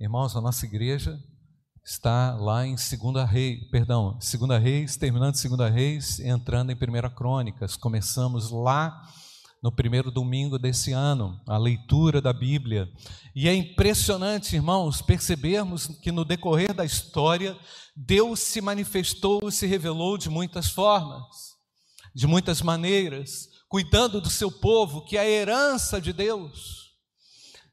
Irmãos, a nossa igreja está lá em Segunda Reis, perdão, Segunda Reis, terminando Segunda Reis, entrando em Primeira Crônicas. Começamos lá no primeiro domingo desse ano, a leitura da Bíblia. E é impressionante, irmãos, percebermos que no decorrer da história, Deus se manifestou, se revelou de muitas formas, de muitas maneiras, cuidando do seu povo, que é a herança de Deus.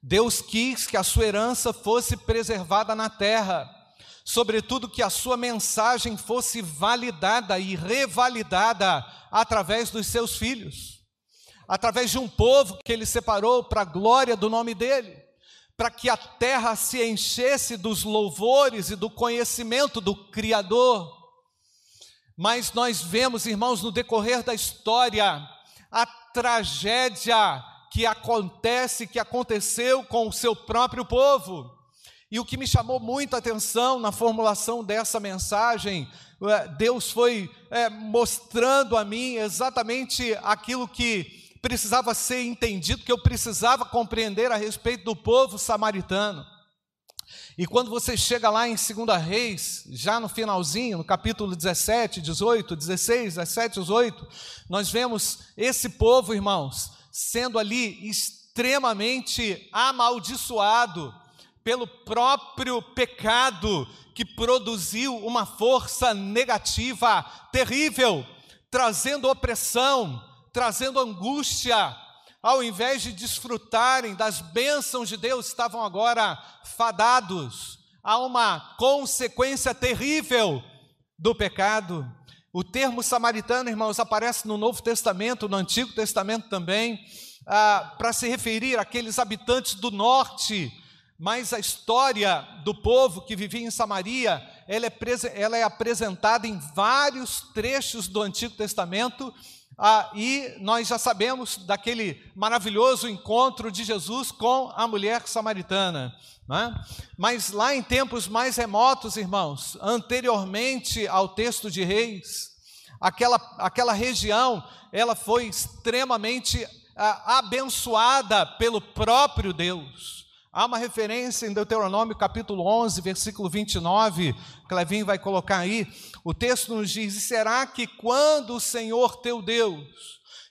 Deus quis que a sua herança fosse preservada na terra sobretudo que a sua mensagem fosse validada e revalidada através dos seus filhos, através de um povo que ele separou para a glória do nome dele, para que a terra se enchesse dos louvores e do conhecimento do Criador. Mas nós vemos, irmãos, no decorrer da história, a tragédia que acontece, que aconteceu com o seu próprio povo. E o que me chamou muito a atenção na formulação dessa mensagem, é, Deus foi é, mostrando a mim exatamente aquilo que precisava ser entendido, que eu precisava compreender a respeito do povo samaritano. E quando você chega lá em 2 Reis, já no finalzinho, no capítulo 17, 18, 16, 17, 18, nós vemos esse povo, irmãos, sendo ali extremamente amaldiçoado pelo próprio pecado que produziu uma força negativa terrível, trazendo opressão, trazendo angústia. Ao invés de desfrutarem das bênçãos de Deus, estavam agora fadados a uma consequência terrível do pecado. O termo samaritano, irmãos, aparece no Novo Testamento, no Antigo Testamento também, ah, para se referir àqueles habitantes do norte. Mas a história do povo que vivia em Samaria, ela é, ela é apresentada em vários trechos do Antigo Testamento, ah, e nós já sabemos daquele maravilhoso encontro de Jesus com a mulher samaritana. Né? Mas lá em tempos mais remotos, irmãos, anteriormente ao texto de Reis, aquela, aquela região, ela foi extremamente ah, abençoada pelo próprio Deus. Há uma referência em Deuteronômio capítulo 11, versículo 29, Clevinho vai colocar aí. O texto nos diz: será que quando o Senhor teu Deus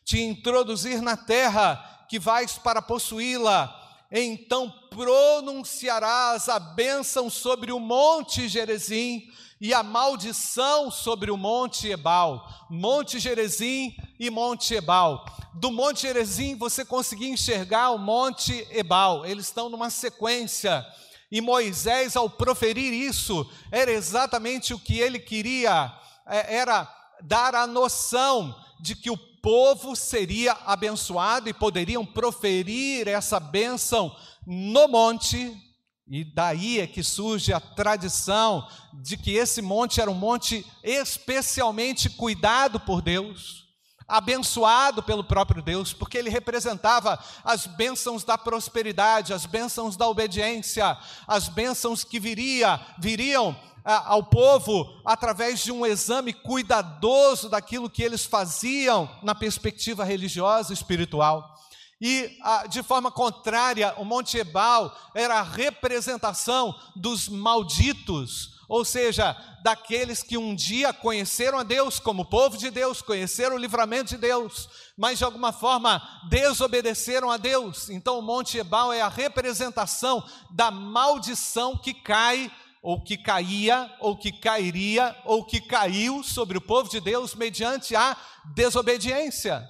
te introduzir na terra que vais para possuí-la, então pronunciarás a bênção sobre o monte Gerezim e a maldição sobre o monte Ebal, Monte Gerezim e Monte Ebal. Do Monte Gerezim você conseguia enxergar o Monte Ebal, eles estão numa sequência. E Moisés, ao proferir isso, era exatamente o que ele queria, é, era dar a noção de que o povo seria abençoado e poderiam proferir essa bênção no monte e daí é que surge a tradição de que esse monte era um monte especialmente cuidado por Deus, abençoado pelo próprio Deus, porque ele representava as bênçãos da prosperidade, as bênçãos da obediência, as bênçãos que viria, viriam ao povo através de um exame cuidadoso daquilo que eles faziam na perspectiva religiosa e espiritual. E, de forma contrária, o Monte Ebal era a representação dos malditos, ou seja, daqueles que um dia conheceram a Deus como povo de Deus, conheceram o livramento de Deus, mas de alguma forma desobedeceram a Deus. Então, o Monte Ebal é a representação da maldição que cai ou que caía, ou que cairia, ou que caiu sobre o povo de Deus mediante a desobediência.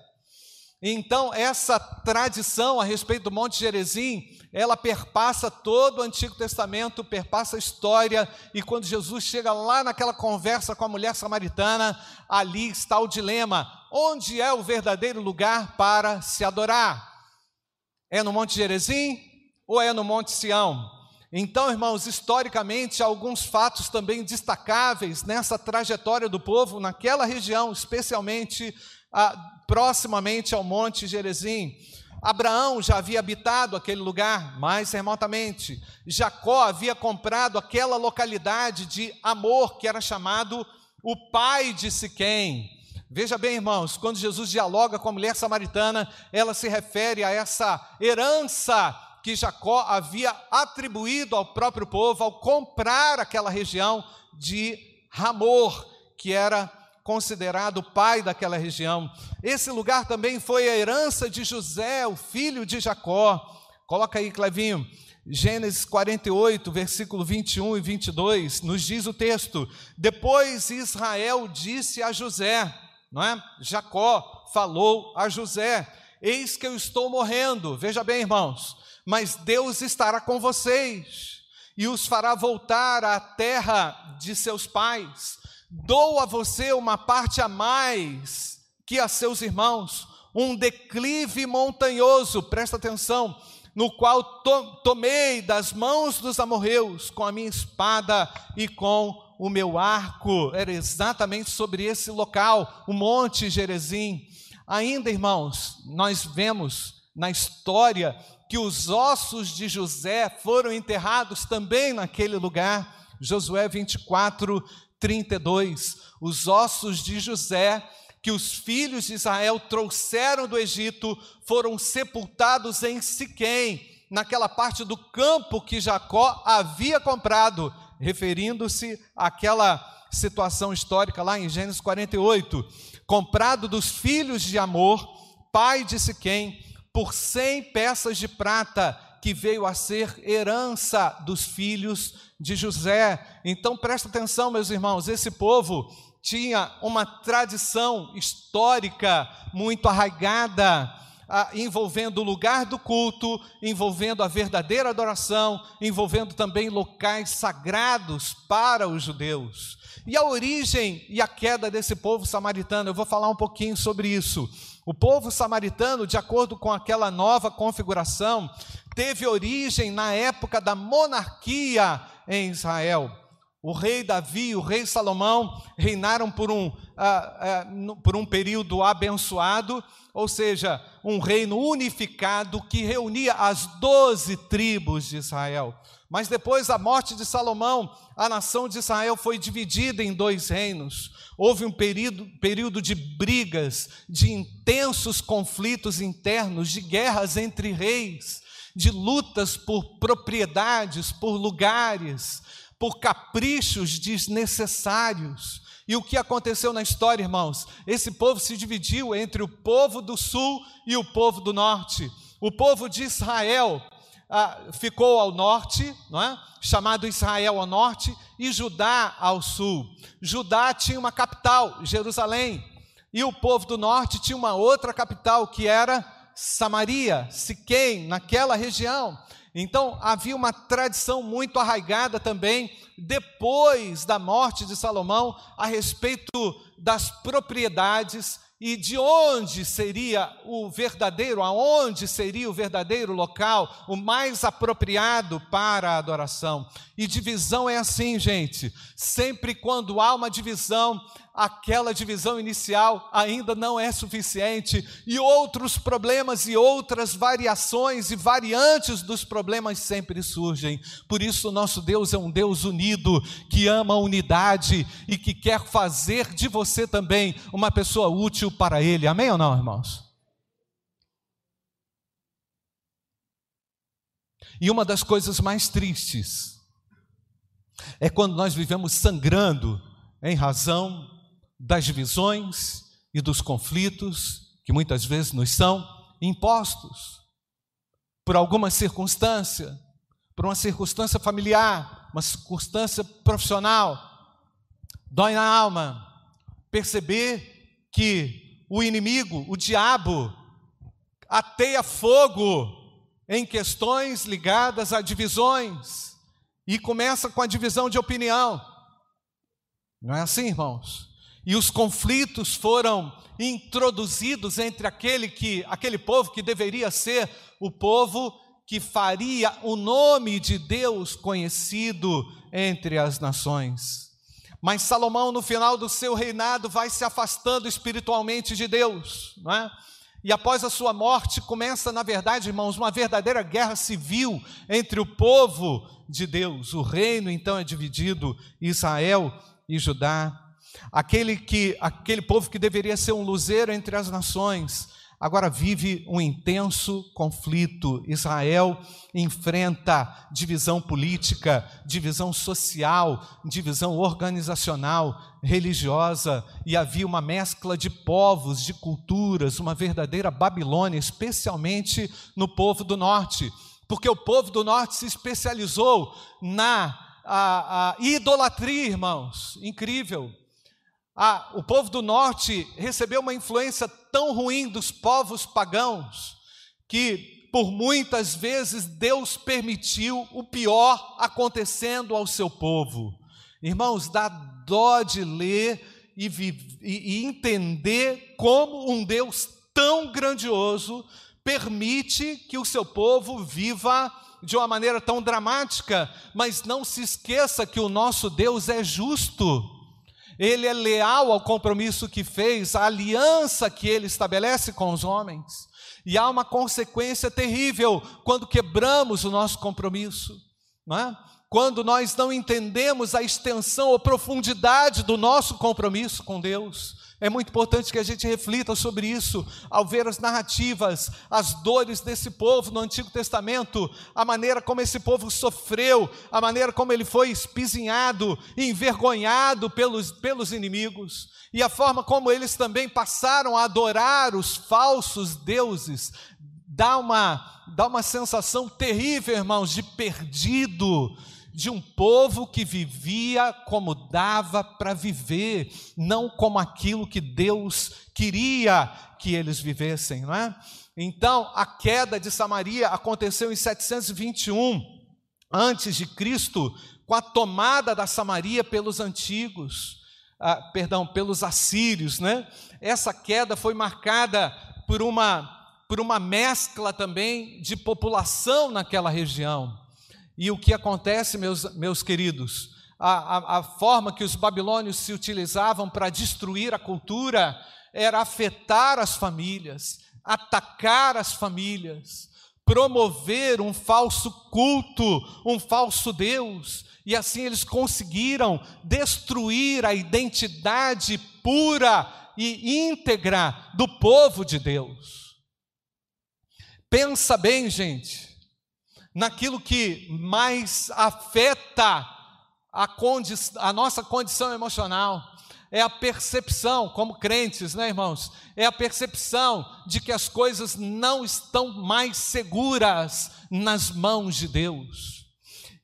Então, essa tradição a respeito do Monte Gerezim, ela perpassa todo o Antigo Testamento, perpassa a história, e quando Jesus chega lá naquela conversa com a mulher samaritana, ali está o dilema: onde é o verdadeiro lugar para se adorar? É no Monte Gerezim ou é no Monte Sião? Então, irmãos, historicamente, há alguns fatos também destacáveis nessa trajetória do povo naquela região, especialmente proximamente ao Monte Gerezim. Abraão já havia habitado aquele lugar mais remotamente. Jacó havia comprado aquela localidade de Amor, que era chamado o pai de Siquém. Veja bem, irmãos, quando Jesus dialoga com a mulher samaritana, ela se refere a essa herança que Jacó havia atribuído ao próprio povo ao comprar aquela região de Ramor, que era considerado pai daquela região. Esse lugar também foi a herança de José, o filho de Jacó. Coloca aí, Clevinho. Gênesis 48, versículo 21 e 22, nos diz o texto: Depois Israel disse a José, não é? Jacó falou a José: Eis que eu estou morrendo. Veja bem, irmãos, mas Deus estará com vocês e os fará voltar à terra de seus pais. Dou a você uma parte a mais que a seus irmãos, um declive montanhoso, presta atenção no qual to tomei das mãos dos amorreus com a minha espada e com o meu arco. Era exatamente sobre esse local, o Monte Gerezim. Ainda, irmãos, nós vemos na história que os ossos de José foram enterrados também naquele lugar. Josué 24, 32. Os ossos de José que os filhos de Israel trouxeram do Egito foram sepultados em Siquém, naquela parte do campo que Jacó havia comprado, referindo-se àquela situação histórica lá em Gênesis 48, comprado dos filhos de Amor, pai de Siquém, por cem peças de prata, que veio a ser herança dos filhos de José. Então presta atenção, meus irmãos, esse povo tinha uma tradição histórica muito arraigada, ah, envolvendo o lugar do culto, envolvendo a verdadeira adoração, envolvendo também locais sagrados para os judeus. E a origem e a queda desse povo samaritano, eu vou falar um pouquinho sobre isso. O povo samaritano, de acordo com aquela nova configuração, teve origem na época da monarquia em Israel. O rei Davi e o rei Salomão reinaram por um, uh, uh, por um período abençoado, ou seja, um reino unificado que reunia as doze tribos de Israel. Mas depois da morte de Salomão, a nação de Israel foi dividida em dois reinos. Houve um período, período de brigas, de intensos conflitos internos, de guerras entre reis, de lutas por propriedades, por lugares por caprichos desnecessários. E o que aconteceu na história, irmãos? Esse povo se dividiu entre o povo do sul e o povo do norte. O povo de Israel ah, ficou ao norte, não é? chamado Israel ao norte, e Judá ao sul. Judá tinha uma capital, Jerusalém, e o povo do norte tinha uma outra capital, que era Samaria, Siquém, naquela região. Então havia uma tradição muito arraigada também, depois da morte de Salomão, a respeito das propriedades e de onde seria o verdadeiro, aonde seria o verdadeiro local, o mais apropriado para a adoração. E divisão é assim, gente. Sempre quando há uma divisão, aquela divisão inicial ainda não é suficiente e outros problemas e outras variações e variantes dos problemas sempre surgem. Por isso, nosso Deus é um Deus unido, que ama a unidade e que quer fazer de você também uma pessoa útil para Ele. Amém ou não, irmãos? E uma das coisas mais tristes é quando nós vivemos sangrando em razão das divisões e dos conflitos que muitas vezes nos são impostos por alguma circunstância, por uma circunstância familiar, uma circunstância profissional. Dói na alma perceber que o inimigo, o diabo, ateia fogo em questões ligadas a divisões e começa com a divisão de opinião. Não é assim, irmãos? E os conflitos foram introduzidos entre aquele que aquele povo que deveria ser o povo que faria o nome de Deus conhecido entre as nações. Mas Salomão, no final do seu reinado, vai se afastando espiritualmente de Deus, não é? E após a sua morte, começa, na verdade, irmãos, uma verdadeira guerra civil entre o povo de Deus. O reino então é dividido, Israel e Judá aquele que aquele povo que deveria ser um luzeiro entre as nações, agora vive um intenso conflito. Israel enfrenta divisão política, divisão social, divisão organizacional, religiosa, e havia uma mescla de povos, de culturas, uma verdadeira Babilônia, especialmente no povo do norte, porque o povo do norte se especializou na a, a idolatria, irmãos, incrível ah, o povo do norte recebeu uma influência tão ruim dos povos pagãos que por muitas vezes Deus permitiu o pior acontecendo ao seu povo. Irmãos, dá dó de ler e, e, e entender como um Deus tão grandioso permite que o seu povo viva de uma maneira tão dramática, mas não se esqueça que o nosso Deus é justo ele é leal ao compromisso que fez, à aliança que ele estabelece com os homens. E há uma consequência terrível quando quebramos o nosso compromisso, não é? quando nós não entendemos a extensão ou profundidade do nosso compromisso com Deus. É muito importante que a gente reflita sobre isso ao ver as narrativas, as dores desse povo no Antigo Testamento, a maneira como esse povo sofreu, a maneira como ele foi espizinhado, envergonhado pelos, pelos inimigos, e a forma como eles também passaram a adorar os falsos deuses. Dá uma, dá uma sensação terrível, irmãos, de perdido de um povo que vivia como dava para viver, não como aquilo que Deus queria que eles vivessem, não é? Então, a queda de Samaria aconteceu em 721 antes de Cristo, com a tomada da Samaria pelos antigos, ah, perdão, pelos assírios, né? Essa queda foi marcada por uma por uma mescla também de população naquela região. E o que acontece, meus, meus queridos? A, a, a forma que os babilônios se utilizavam para destruir a cultura era afetar as famílias, atacar as famílias, promover um falso culto, um falso Deus, e assim eles conseguiram destruir a identidade pura e íntegra do povo de Deus. Pensa bem, gente naquilo que mais afeta a, a nossa condição emocional. É a percepção, como crentes, né, irmãos? É a percepção de que as coisas não estão mais seguras nas mãos de Deus.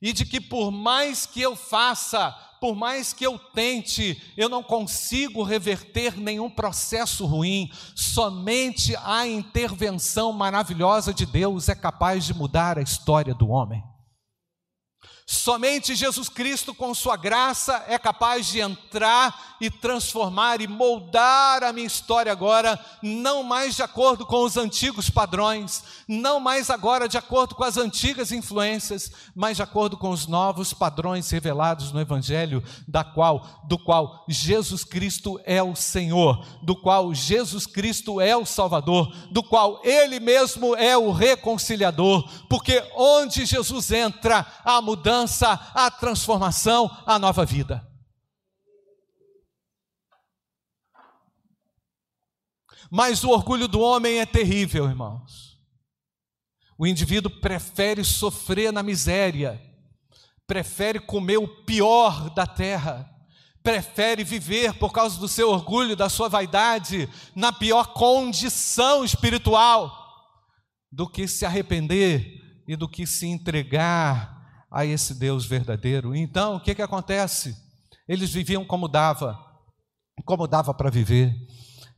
E de que por mais que eu faça por mais que eu tente, eu não consigo reverter nenhum processo ruim. Somente a intervenção maravilhosa de Deus é capaz de mudar a história do homem. Somente Jesus Cristo, com Sua graça, é capaz de entrar e transformar e moldar a minha história agora, não mais de acordo com os antigos padrões, não mais agora de acordo com as antigas influências, mas de acordo com os novos padrões revelados no Evangelho, da qual, do qual Jesus Cristo é o Senhor, do qual Jesus Cristo é o Salvador, do qual Ele mesmo é o reconciliador, porque onde Jesus entra, a mudança mudança, a transformação, a nova vida. Mas o orgulho do homem é terrível, irmãos. O indivíduo prefere sofrer na miséria, prefere comer o pior da terra, prefere viver por causa do seu orgulho, da sua vaidade, na pior condição espiritual, do que se arrepender e do que se entregar a esse Deus verdadeiro. Então, o que, que acontece? Eles viviam como dava, como dava para viver.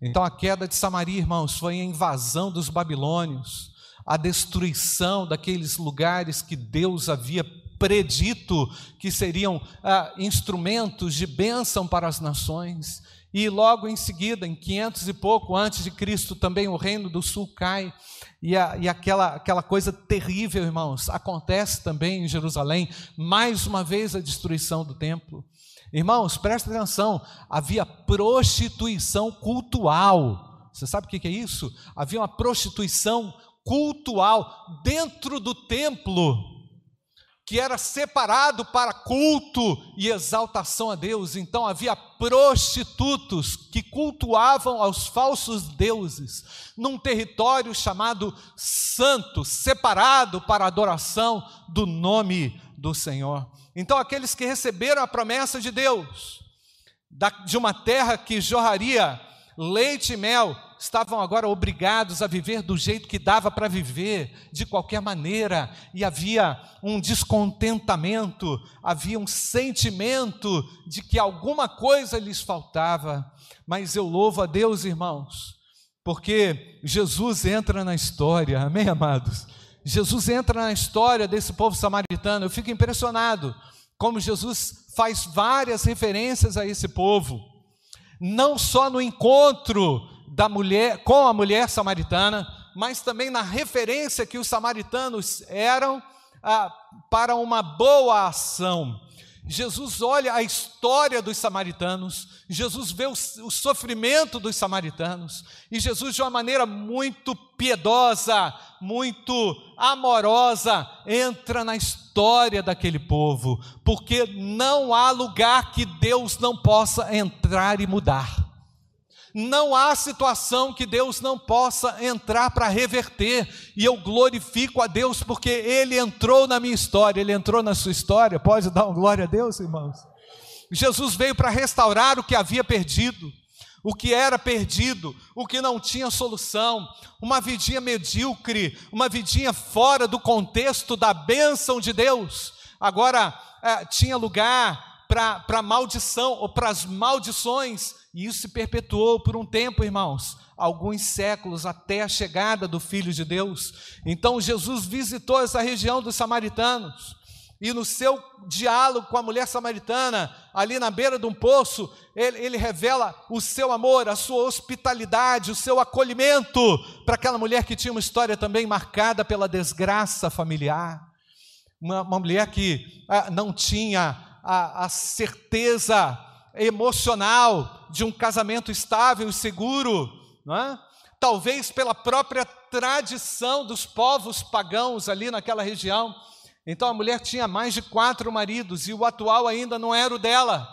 Então, a queda de Samaria, irmãos, foi a invasão dos babilônios, a destruição daqueles lugares que Deus havia predito que seriam ah, instrumentos de bênção para as nações. E logo em seguida, em 500 e pouco antes de Cristo, também o reino do sul cai. E, a, e aquela, aquela coisa terrível, irmãos, acontece também em Jerusalém, mais uma vez a destruição do templo. Irmãos, presta atenção, havia prostituição cultural. Você sabe o que é isso? Havia uma prostituição cultural dentro do templo. Que era separado para culto e exaltação a Deus. Então havia prostitutos que cultuavam aos falsos deuses num território chamado santo, separado para adoração do nome do Senhor. Então aqueles que receberam a promessa de Deus, de uma terra que jorraria leite e mel, estavam agora obrigados a viver do jeito que dava para viver, de qualquer maneira, e havia um descontentamento, havia um sentimento de que alguma coisa lhes faltava. Mas eu louvo a Deus, irmãos, porque Jesus entra na história, amém, amados? Jesus entra na história desse povo samaritano, eu fico impressionado como Jesus faz várias referências a esse povo, não só no encontro da mulher com a mulher samaritana, mas também na referência que os samaritanos eram ah, para uma boa ação. Jesus olha a história dos samaritanos, Jesus vê o, o, sofrimento dos samaritanos, e Jesus, de uma maneira muito piedosa, muito amorosa, entra na história daquele povo, porque não há lugar que Deus não possa entrar e mudar. Não há situação que Deus não possa entrar para reverter, e eu glorifico a Deus porque Ele entrou na minha história, Ele entrou na sua história. Pode dar uma glória a Deus, irmãos? Jesus veio para restaurar o que havia perdido, o que era perdido, o que não tinha solução, uma vidinha medíocre, uma vidinha fora do contexto da bênção de Deus, agora é, tinha lugar para maldição ou para as maldições e isso se perpetuou por um tempo, irmãos, alguns séculos até a chegada do Filho de Deus. Então Jesus visitou essa região dos samaritanos. E no seu diálogo com a mulher samaritana, ali na beira de um poço, ele, ele revela o seu amor, a sua hospitalidade, o seu acolhimento para aquela mulher que tinha uma história também marcada pela desgraça familiar. Uma, uma mulher que ah, não tinha a, a certeza emocional de um casamento estável e seguro, não é? talvez pela própria tradição dos povos pagãos ali naquela região. Então a mulher tinha mais de quatro maridos e o atual ainda não era o dela.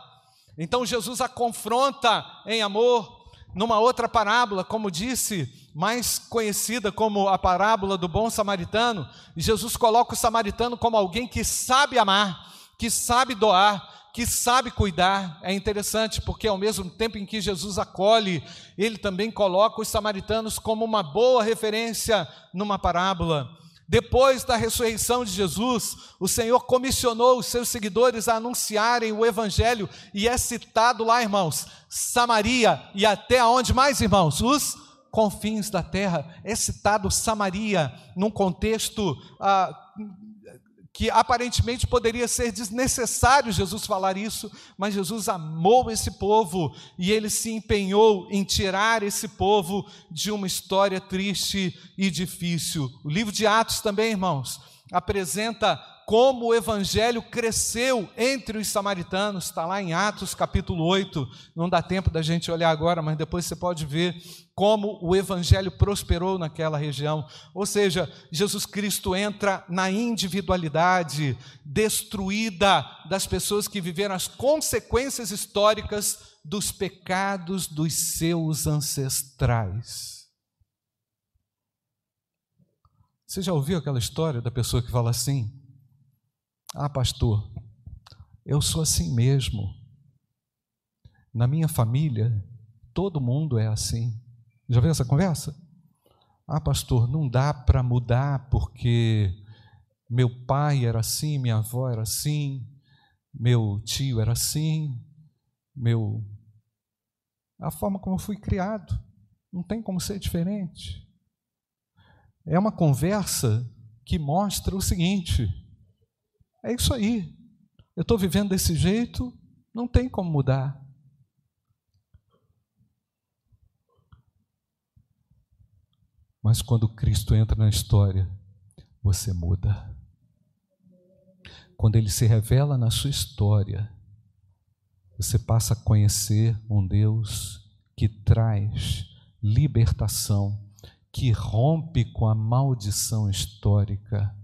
Então Jesus a confronta em amor, numa outra parábola, como disse, mais conhecida como a parábola do bom samaritano. Jesus coloca o samaritano como alguém que sabe amar, que sabe doar, que sabe cuidar. É interessante porque, ao mesmo tempo em que Jesus acolhe, ele também coloca os samaritanos como uma boa referência numa parábola. Depois da ressurreição de Jesus, o Senhor comissionou os seus seguidores a anunciarem o Evangelho, e é citado lá, irmãos, Samaria, e até onde mais, irmãos? Os confins da terra. É citado Samaria, num contexto. Ah, que aparentemente poderia ser desnecessário Jesus falar isso, mas Jesus amou esse povo e ele se empenhou em tirar esse povo de uma história triste e difícil. O livro de Atos também, irmãos, apresenta como o evangelho cresceu entre os samaritanos, está lá em Atos capítulo 8, não dá tempo da gente olhar agora, mas depois você pode ver como o evangelho prosperou naquela região. Ou seja, Jesus Cristo entra na individualidade destruída das pessoas que viveram as consequências históricas dos pecados dos seus ancestrais. Você já ouviu aquela história da pessoa que fala assim? Ah, pastor, eu sou assim mesmo. Na minha família, todo mundo é assim. Já viu essa conversa? Ah, pastor, não dá para mudar porque meu pai era assim, minha avó era assim, meu tio era assim, meu a forma como eu fui criado, não tem como ser diferente. É uma conversa que mostra o seguinte: é isso aí. Eu estou vivendo desse jeito, não tem como mudar. Mas quando Cristo entra na história, você muda. Quando ele se revela na sua história, você passa a conhecer um Deus que traz libertação, que rompe com a maldição histórica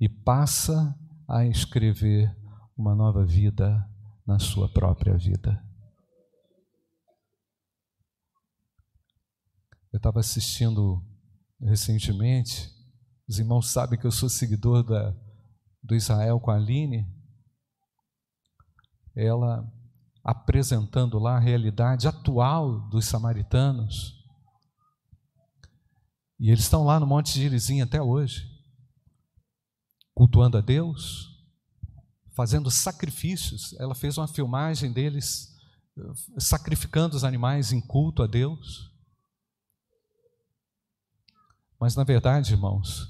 e passa a escrever uma nova vida na sua própria vida. Eu estava assistindo recentemente, os irmãos sabem que eu sou seguidor da, do Israel com a Aline, ela apresentando lá a realidade atual dos samaritanos. E eles estão lá no Monte Gerizim até hoje, cultuando a Deus, fazendo sacrifícios. Ela fez uma filmagem deles eh, sacrificando os animais em culto a Deus. Mas na verdade, irmãos,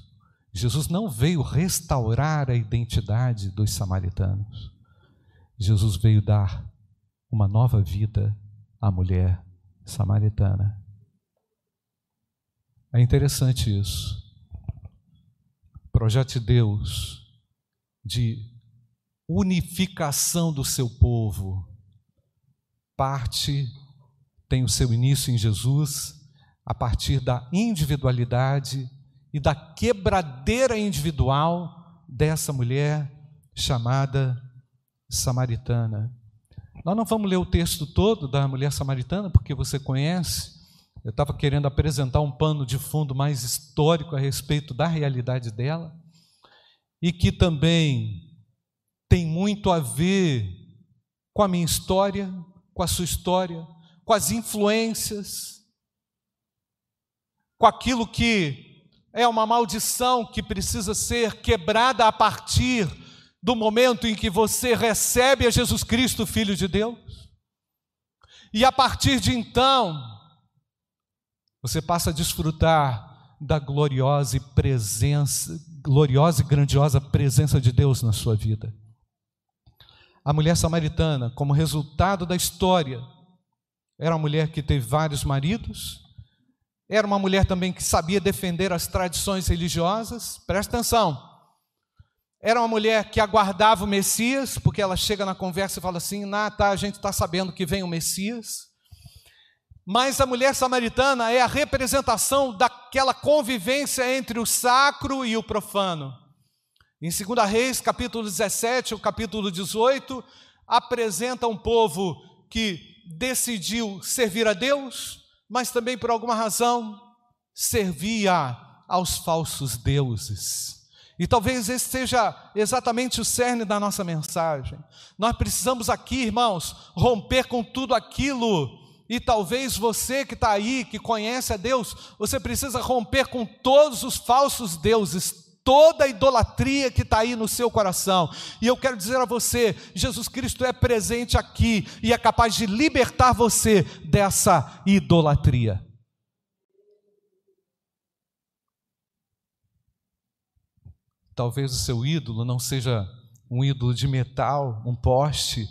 Jesus não veio restaurar a identidade dos samaritanos. Jesus veio dar uma nova vida à mulher samaritana. É interessante isso. O projeto de Deus de unificação do seu povo parte, tem o seu início em Jesus, a partir da individualidade e da quebradeira individual dessa mulher chamada samaritana. Nós não vamos ler o texto todo da mulher samaritana, porque você conhece. Eu estava querendo apresentar um pano de fundo mais histórico a respeito da realidade dela, e que também tem muito a ver com a minha história, com a sua história, com as influências, com aquilo que é uma maldição que precisa ser quebrada a partir do momento em que você recebe a Jesus Cristo, Filho de Deus. E a partir de então, você passa a desfrutar da gloriosa presença, gloriosa e grandiosa presença de Deus na sua vida a mulher samaritana, como resultado da história, era uma mulher que teve vários maridos, era uma mulher também que sabia defender as tradições religiosas, presta atenção. Era uma mulher que aguardava o Messias, porque ela chega na conversa e fala assim: nah, tá, a gente está sabendo que vem o Messias. Mas a mulher samaritana é a representação daquela convivência entre o sacro e o profano. Em 2 Reis, capítulo 17, o capítulo 18, apresenta um povo que decidiu servir a Deus, mas também por alguma razão servia aos falsos deuses. E talvez esse seja exatamente o cerne da nossa mensagem. Nós precisamos aqui, irmãos, romper com tudo aquilo e talvez você que está aí, que conhece a Deus, você precisa romper com todos os falsos deuses, toda a idolatria que está aí no seu coração. E eu quero dizer a você: Jesus Cristo é presente aqui e é capaz de libertar você dessa idolatria. Talvez o seu ídolo não seja um ídolo de metal, um poste,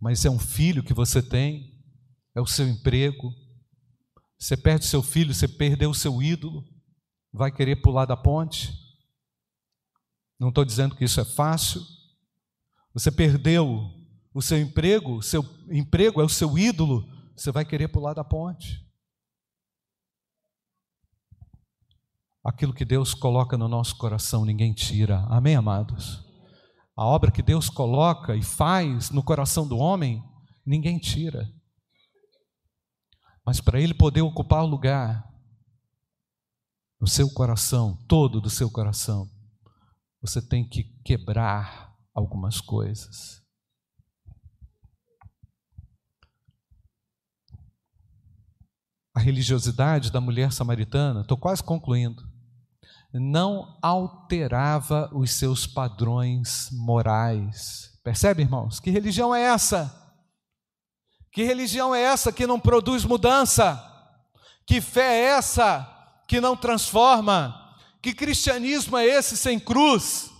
mas é um filho que você tem, é o seu emprego. Você perde seu filho, você perdeu o seu ídolo vai querer pular da ponte. Não estou dizendo que isso é fácil. Você perdeu o seu emprego, o seu emprego é o seu ídolo, você vai querer pular da ponte. Aquilo que Deus coloca no nosso coração, ninguém tira. Amém, amados? A obra que Deus coloca e faz no coração do homem, ninguém tira. Mas para ele poder ocupar o lugar, no seu coração, todo do seu coração, você tem que quebrar algumas coisas. A religiosidade da mulher samaritana, estou quase concluindo, não alterava os seus padrões morais. Percebe, irmãos? Que religião é essa? Que religião é essa que não produz mudança? Que fé é essa que não transforma. Que cristianismo é esse sem cruz?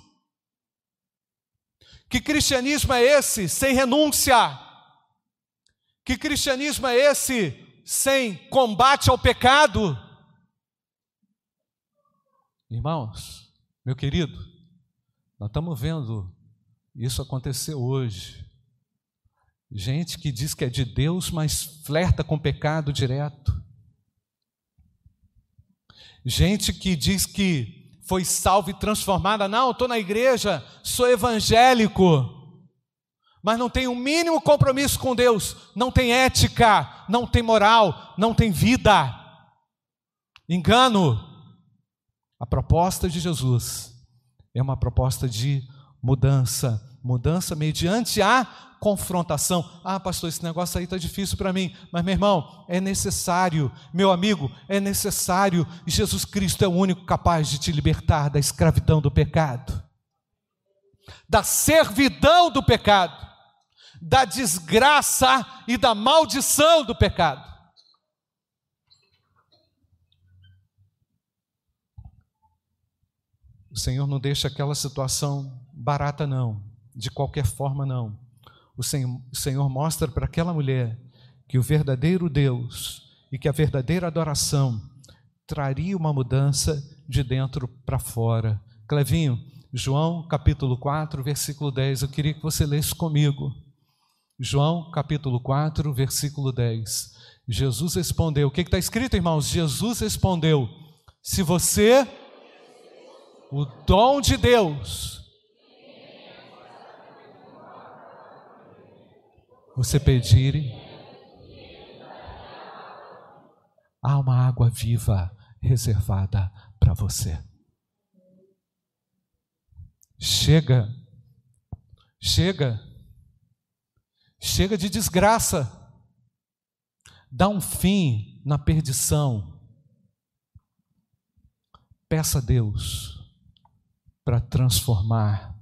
Que cristianismo é esse sem renúncia? Que cristianismo é esse sem combate ao pecado? Irmãos, meu querido, nós estamos vendo isso acontecer hoje. Gente que diz que é de Deus, mas flerta com pecado direto. Gente que diz que foi salva e transformada. Não, estou na igreja, sou evangélico, mas não tenho o mínimo compromisso com Deus, não tem ética, não tem moral, não tem vida. Engano. A proposta de Jesus é uma proposta de mudança, mudança mediante a confrontação. Ah, pastor, esse negócio aí está difícil para mim. Mas, meu irmão, é necessário, meu amigo, é necessário. Jesus Cristo é o único capaz de te libertar da escravidão do pecado, da servidão do pecado, da desgraça e da maldição do pecado. O Senhor não deixa aquela situação barata, não, de qualquer forma, não o Senhor, mostra para aquela mulher que o verdadeiro Deus e que a verdadeira adoração traria uma mudança de dentro para fora. Clevinho, João capítulo 4, versículo 10, eu queria que você lesse comigo. João capítulo 4, versículo 10. Jesus respondeu: O que está escrito, irmãos? Jesus respondeu: Se você, o dom de Deus, você pedir, há uma água viva reservada para você. Chega, chega, chega de desgraça, dá um fim na perdição. Peça a Deus para transformar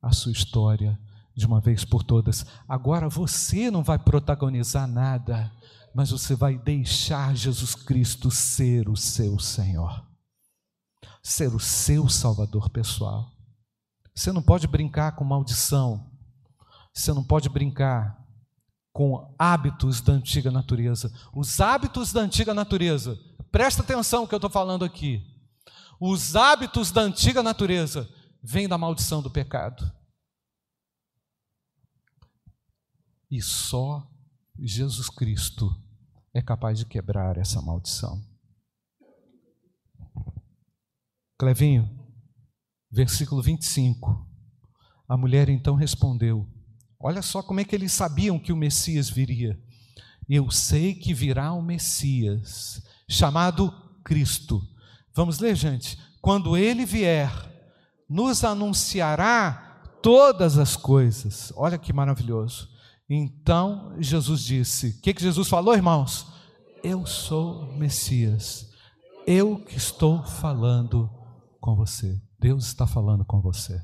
a sua história de uma vez por todas. Agora você não vai protagonizar nada, mas você vai deixar Jesus Cristo ser o seu Senhor, ser o seu Salvador pessoal. Você não pode brincar com maldição, você não pode brincar com hábitos da antiga natureza. Os hábitos da antiga natureza, presta atenção no que eu estou falando aqui. Os hábitos da antiga natureza vêm da maldição do pecado. E só Jesus Cristo é capaz de quebrar essa maldição. Clevinho, versículo 25. A mulher então respondeu: Olha só como é que eles sabiam que o Messias viria. Eu sei que virá o Messias, chamado Cristo. Vamos ler, gente. Quando ele vier, nos anunciará todas as coisas. Olha que maravilhoso. Então Jesus disse: O que, que Jesus falou, irmãos? Eu sou Messias, eu que estou falando com você. Deus está falando com você.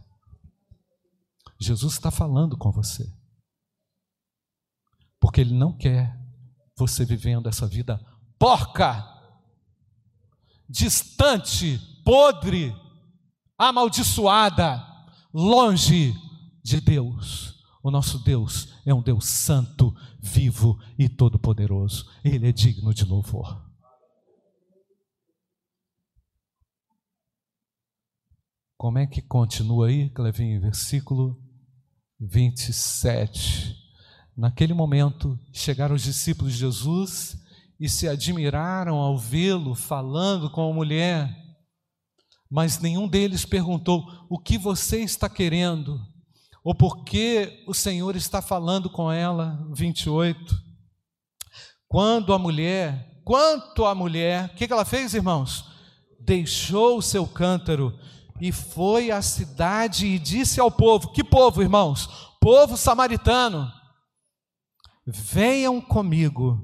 Jesus está falando com você. Porque Ele não quer você vivendo essa vida porca, distante, podre, amaldiçoada, longe de Deus. O nosso Deus é um Deus santo, vivo e todo-poderoso. Ele é digno de louvor. Como é que continua aí, Clevinho? Versículo 27. Naquele momento, chegaram os discípulos de Jesus e se admiraram ao vê-lo falando com a mulher. Mas nenhum deles perguntou: O que você está querendo? Ou porque o Senhor está falando com ela, 28. Quando a mulher, quanto a mulher, o que ela fez, irmãos? Deixou o seu cântaro e foi à cidade e disse ao povo: Que povo, irmãos? Povo samaritano, venham comigo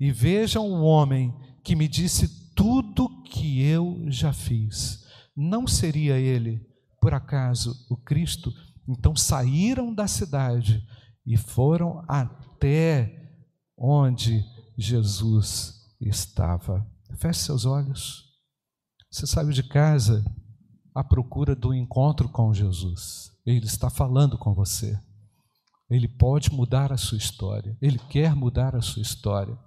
e vejam o homem que me disse tudo que eu já fiz. Não seria ele, por acaso, o Cristo? Então saíram da cidade e foram até onde Jesus estava. Feche seus olhos. Você saiu de casa à procura do encontro com Jesus. Ele está falando com você. Ele pode mudar a sua história. Ele quer mudar a sua história.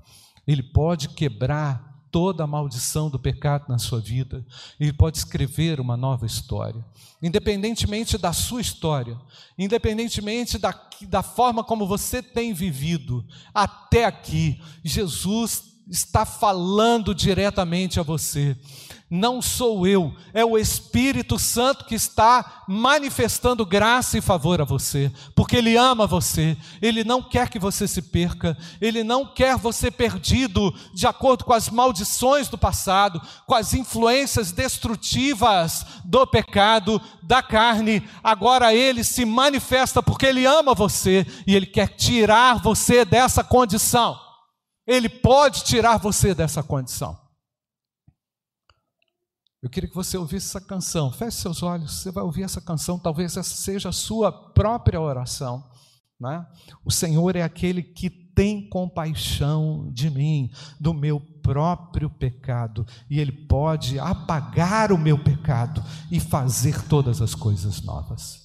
Ele pode quebrar toda a maldição do pecado na sua vida, Ele pode escrever uma nova história. Independentemente da sua história, independentemente da, da forma como você tem vivido até aqui, Jesus está falando diretamente a você. Não sou eu, é o Espírito Santo que está manifestando graça e favor a você, porque Ele ama você, Ele não quer que você se perca, Ele não quer você perdido de acordo com as maldições do passado, com as influências destrutivas do pecado, da carne. Agora Ele se manifesta porque Ele ama você e Ele quer tirar você dessa condição. Ele pode tirar você dessa condição. Eu queria que você ouvisse essa canção. Feche seus olhos, você vai ouvir essa canção. Talvez essa seja a sua própria oração. Né? O Senhor é aquele que tem compaixão de mim, do meu próprio pecado, e Ele pode apagar o meu pecado e fazer todas as coisas novas.